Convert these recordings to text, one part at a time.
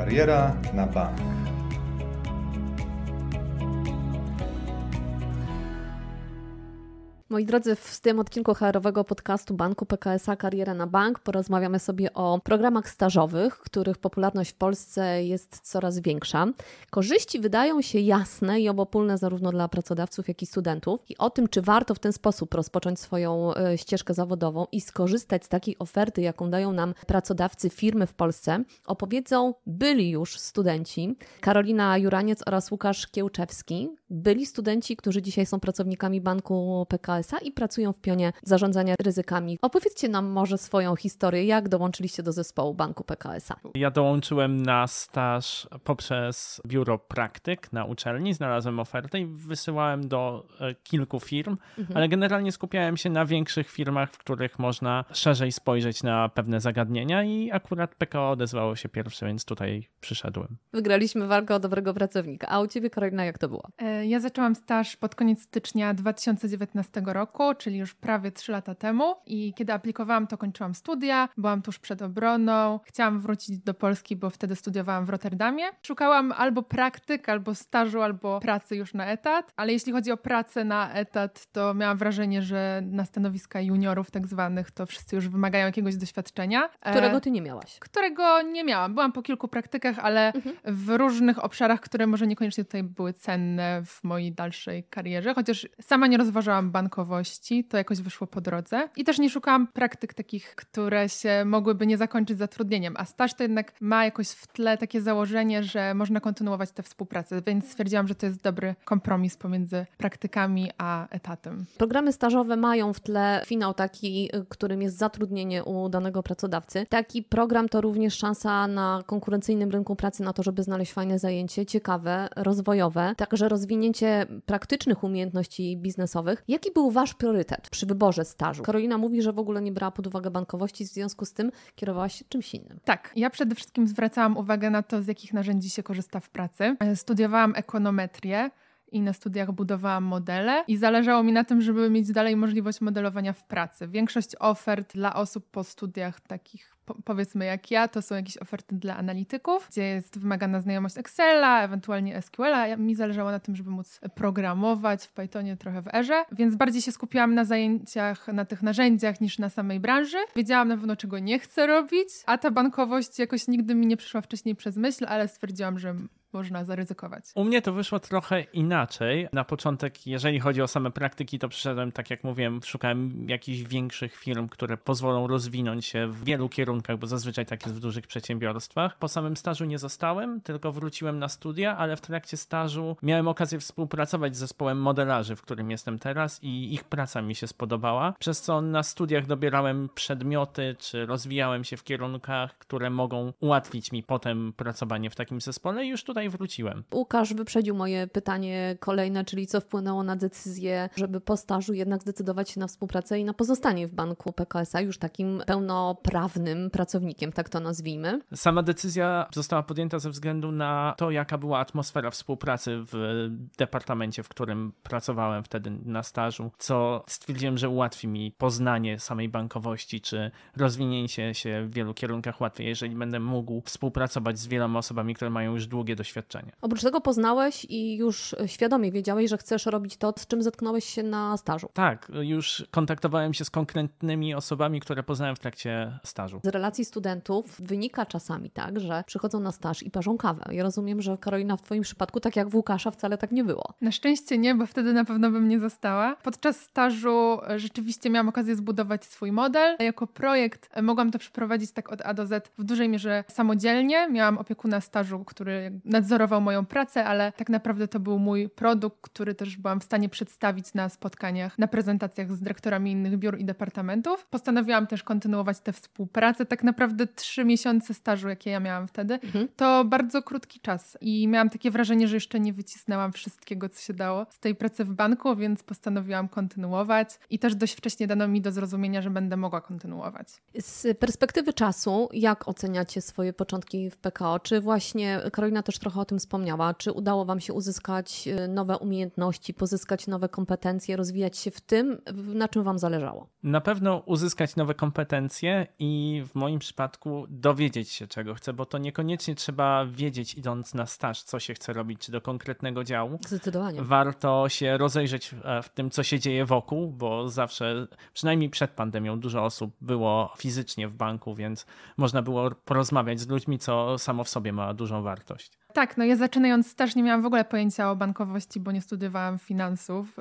Kariera na Moi drodzy, w tym odcinku HR-owego podcastu Banku PKSA Kariera na Bank porozmawiamy sobie o programach stażowych, których popularność w Polsce jest coraz większa. Korzyści wydają się jasne i obopólne zarówno dla pracodawców, jak i studentów. I o tym, czy warto w ten sposób rozpocząć swoją e, ścieżkę zawodową i skorzystać z takiej oferty, jaką dają nam pracodawcy firmy w Polsce, opowiedzą byli już studenci Karolina Juraniec oraz Łukasz Kiełczewski, byli studenci, którzy dzisiaj są pracownikami Banku PKSA i pracują w pionie zarządzania ryzykami. Opowiedzcie nam może swoją historię, jak dołączyliście do zespołu Banku PKSA. Ja dołączyłem na staż poprzez biuro praktyk na uczelni, znalazłem ofertę i wysyłałem do e, kilku firm, mhm. ale generalnie skupiałem się na większych firmach, w których można szerzej spojrzeć na pewne zagadnienia i akurat PKO odezwało się pierwsze, więc tutaj przyszedłem. Wygraliśmy walkę o dobrego pracownika. A u Ciebie, Karolina, jak to było? E, ja zaczęłam staż pod koniec stycznia 2019 roku, czyli już prawie 3 lata temu. I kiedy aplikowałam, to kończyłam studia, byłam tuż przed obroną. Chciałam wrócić do Polski, bo wtedy studiowałam w Rotterdamie. Szukałam albo praktyk, albo stażu, albo pracy już na etat. Ale jeśli chodzi o pracę na etat, to miałam wrażenie, że na stanowiska juniorów tak zwanych, to wszyscy już wymagają jakiegoś doświadczenia. Którego ty nie miałaś? Którego nie miałam. Byłam po kilku praktykach, ale mhm. w różnych obszarach, które może niekoniecznie tutaj były cenne w mojej dalszej karierze, chociaż sama nie rozważałam bankowości, to jakoś wyszło po drodze. I też nie szukałam praktyk takich, które się mogłyby nie zakończyć zatrudnieniem, a staż to jednak ma jakoś w tle takie założenie, że można kontynuować tę współpracę, więc stwierdziłam, że to jest dobry kompromis pomiędzy praktykami a etatem. Programy stażowe mają w tle finał taki, którym jest zatrudnienie u danego pracodawcy. Taki program to również szansa na konkurencyjnym rynku pracy, na to, żeby znaleźć fajne zajęcie, ciekawe, rozwojowe, także rozwinięcie praktycznych umiejętności biznesowych. Jaki był Wasz priorytet przy wyborze stażu? Karolina mówi, że w ogóle nie brała pod uwagę bankowości, w związku z tym kierowałaś się czymś innym. Tak, ja przede wszystkim zwracałam uwagę na to, z jakich narzędzi się korzysta w pracy. Studiowałam ekonometrię i na studiach budowałam modele i zależało mi na tym, żeby mieć dalej możliwość modelowania w pracy. Większość ofert dla osób po studiach takich powiedzmy jak ja, to są jakieś oferty dla analityków, gdzie jest wymagana znajomość Excela, ewentualnie SQL-a. Mi zależało na tym, żeby móc programować w Pythonie, trochę w Erze, więc bardziej się skupiałam na zajęciach, na tych narzędziach niż na samej branży. Wiedziałam na pewno, czego nie chcę robić, a ta bankowość jakoś nigdy mi nie przyszła wcześniej przez myśl, ale stwierdziłam, że można zaryzykować. U mnie to wyszło trochę inaczej. Na początek, jeżeli chodzi o same praktyki, to przyszedłem, tak jak mówiłem, szukałem jakichś większych firm, które pozwolą rozwinąć się w wielu kierunkach, bo zazwyczaj tak jest w dużych przedsiębiorstwach. Po samym stażu nie zostałem, tylko wróciłem na studia, ale w trakcie stażu miałem okazję współpracować z zespołem modelarzy, w którym jestem teraz i ich praca mi się spodobała, przez co na studiach dobierałem przedmioty, czy rozwijałem się w kierunkach, które mogą ułatwić mi potem pracowanie w takim zespole i już tutaj tutaj wróciłem. Łukasz wyprzedził moje pytanie kolejne, czyli co wpłynęło na decyzję, żeby po stażu jednak zdecydować się na współpracę i na pozostanie w banku PKSA już takim pełnoprawnym pracownikiem, tak to nazwijmy. Sama decyzja została podjęta ze względu na to, jaka była atmosfera współpracy w departamencie, w którym pracowałem wtedy na stażu, co stwierdziłem, że ułatwi mi poznanie samej bankowości, czy rozwinięcie się w wielu kierunkach łatwiej, jeżeli będę mógł współpracować z wieloma osobami, które mają już długie doświadczenie doświadczenie. Oprócz tego poznałeś i już świadomie wiedziałeś, że chcesz robić to, z czym zetknąłeś się na stażu. Tak, już kontaktowałem się z konkretnymi osobami, które poznałem w trakcie stażu. Z relacji studentów wynika czasami tak, że przychodzą na staż i parzą kawę. Ja rozumiem, że Karolina w Twoim przypadku, tak jak w Łukasza, wcale tak nie było. Na szczęście nie, bo wtedy na pewno bym nie została. Podczas stażu rzeczywiście miałam okazję zbudować swój model. Jako projekt mogłam to przeprowadzić tak od A do Z w dużej mierze samodzielnie. Miałam opiekuna stażu, który nadzorował moją pracę, ale tak naprawdę to był mój produkt, który też byłam w stanie przedstawić na spotkaniach, na prezentacjach z dyrektorami innych biur i departamentów. Postanowiłam też kontynuować tę współpracę. Tak naprawdę trzy miesiące stażu, jakie ja miałam wtedy, mhm. to bardzo krótki czas i miałam takie wrażenie, że jeszcze nie wycisnęłam wszystkiego, co się dało z tej pracy w banku, więc postanowiłam kontynuować i też dość wcześnie dano mi do zrozumienia, że będę mogła kontynuować. Z perspektywy czasu, jak oceniacie swoje początki w PKO? Czy właśnie Karolina też trochę trochę o tym wspomniała. Czy udało Wam się uzyskać y, nowe umiejętności, pozyskać nowe kompetencje, rozwijać się w tym, na czym Wam zależało? Na pewno uzyskać nowe kompetencje i w moim przypadku dowiedzieć się, czego chcę, bo to niekoniecznie trzeba wiedzieć, idąc na staż, co się chce robić, czy do konkretnego działu. Zdecydowanie. Warto się rozejrzeć w tym, co się dzieje wokół, bo zawsze, przynajmniej przed pandemią, dużo osób było fizycznie w banku, więc można było porozmawiać z ludźmi, co samo w sobie ma dużą wartość. Tak, no ja zaczynając staż nie miałam w ogóle pojęcia o bankowości, bo nie studiowałam finansów.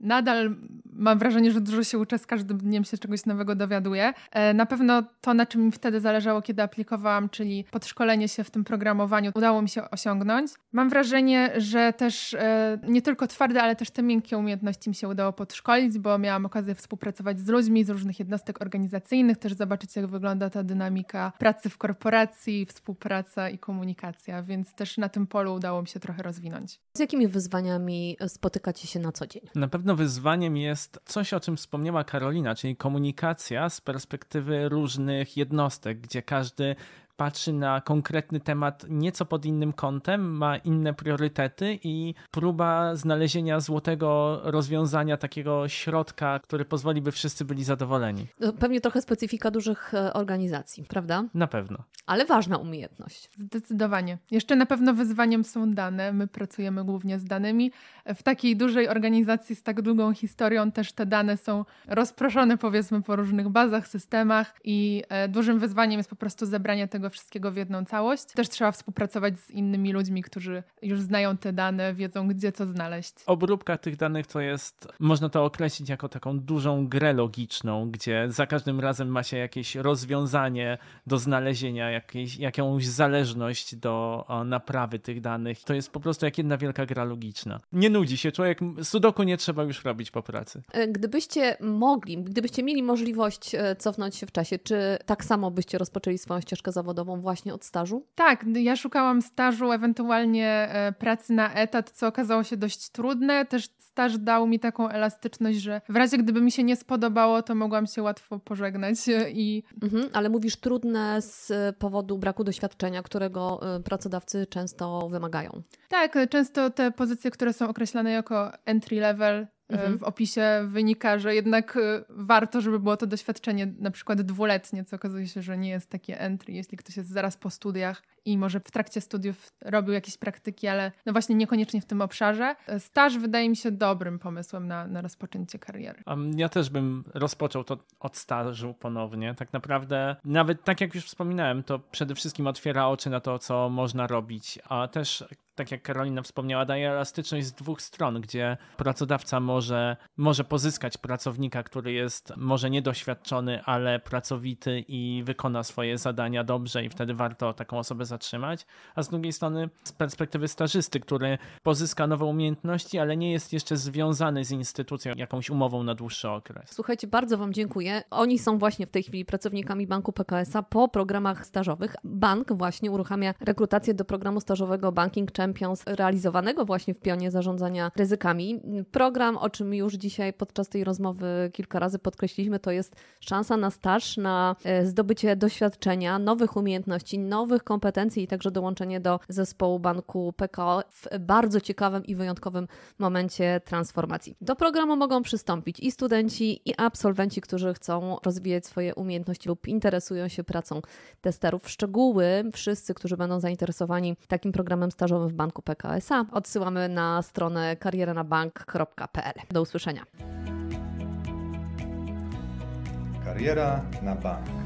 Nadal mam wrażenie, że dużo się uczę, z każdym dniem się czegoś nowego dowiaduję. E, na pewno to, na czym mi wtedy zależało, kiedy aplikowałam, czyli podszkolenie się w tym programowaniu, udało mi się osiągnąć. Mam wrażenie, że też e, nie tylko twarde, ale też te miękkie umiejętności mi się udało podszkolić, bo miałam okazję współpracować z ludźmi z różnych jednostek organizacyjnych, też zobaczyć, jak wygląda ta dynamika pracy w korporacji, współpraca i komunikacja, więc też na tym polu udało mi się trochę rozwinąć. Z jakimi wyzwaniami spotykacie się na co dzień? Na pewno wyzwaniem jest coś, o czym wspomniała Karolina, czyli komunikacja z perspektywy różnych jednostek, gdzie każdy patrzy na konkretny temat nieco pod innym kątem, ma inne priorytety i próba znalezienia złotego rozwiązania, takiego środka, który pozwoli, by wszyscy byli zadowoleni. No, pewnie trochę specyfika dużych e, organizacji, prawda? Na pewno. Ale ważna umiejętność. Zdecydowanie. Jeszcze na pewno wyzwaniem są dane. My pracujemy głównie z danymi. W takiej dużej organizacji z tak długą historią też te dane są rozproszone powiedzmy po różnych bazach, systemach i e, dużym wyzwaniem jest po prostu zebranie tego tego wszystkiego w jedną całość. Też trzeba współpracować z innymi ludźmi, którzy już znają te dane, wiedzą gdzie co znaleźć. Obróbka tych danych to jest, można to określić jako taką dużą grę logiczną, gdzie za każdym razem ma się jakieś rozwiązanie do znalezienia, jakieś, jakąś zależność do naprawy tych danych. To jest po prostu jak jedna wielka gra logiczna. Nie nudzi się człowiek, sudoku nie trzeba już robić po pracy. E, gdybyście mogli, gdybyście mieli możliwość e, cofnąć się w czasie, czy tak samo byście rozpoczęli swoją ścieżkę zawodową? Zawodową właśnie od stażu? Tak, ja szukałam stażu, ewentualnie e, pracy na etat, co okazało się dość trudne. Też staż dał mi taką elastyczność, że w razie gdyby mi się nie spodobało, to mogłam się łatwo pożegnać i... Mhm, ale mówisz trudne z powodu braku doświadczenia, którego e, pracodawcy często wymagają. Tak, często te pozycje, które są określane jako entry level, E, mhm. W opisie wynika, że jednak e, warto, żeby było to doświadczenie na przykład dwuletnie, co okazuje się, że nie jest takie entry, jeśli ktoś jest zaraz po studiach i może w trakcie studiów robił jakieś praktyki, ale no właśnie niekoniecznie w tym obszarze. E, staż wydaje mi się dobrym pomysłem na, na rozpoczęcie kariery. Ja też bym rozpoczął to od stażu ponownie. Tak naprawdę, nawet tak jak już wspominałem, to przede wszystkim otwiera oczy na to, co można robić, a też tak jak Karolina wspomniała, daje elastyczność z dwóch stron, gdzie pracodawca może, może pozyskać pracownika, który jest może niedoświadczony, ale pracowity i wykona swoje zadania dobrze i wtedy warto taką osobę zatrzymać, a z drugiej strony z perspektywy stażysty, który pozyska nowe umiejętności, ale nie jest jeszcze związany z instytucją jakąś umową na dłuższy okres. Słuchajcie, bardzo Wam dziękuję. Oni są właśnie w tej chwili pracownikami Banku PKS-a po programach stażowych. Bank właśnie uruchamia rekrutację do programu stażowego Banking Champions realizowanego właśnie w pionie zarządzania ryzykami. Program, o czym już dzisiaj podczas tej rozmowy kilka razy podkreśliliśmy, to jest szansa na staż, na e, zdobycie doświadczenia, nowych umiejętności, nowych kompetencji i także dołączenie do zespołu banku PKO w bardzo ciekawym i wyjątkowym momencie transformacji. Do programu mogą przystąpić i studenci, i absolwenci, którzy chcą rozwijać swoje umiejętności lub interesują się pracą testerów. Szczegóły wszyscy, którzy będą zainteresowani takim programem stażowym w banku PKSA. Odsyłamy na stronę karierenabank.pl. Do usłyszenia. Kariera na bank.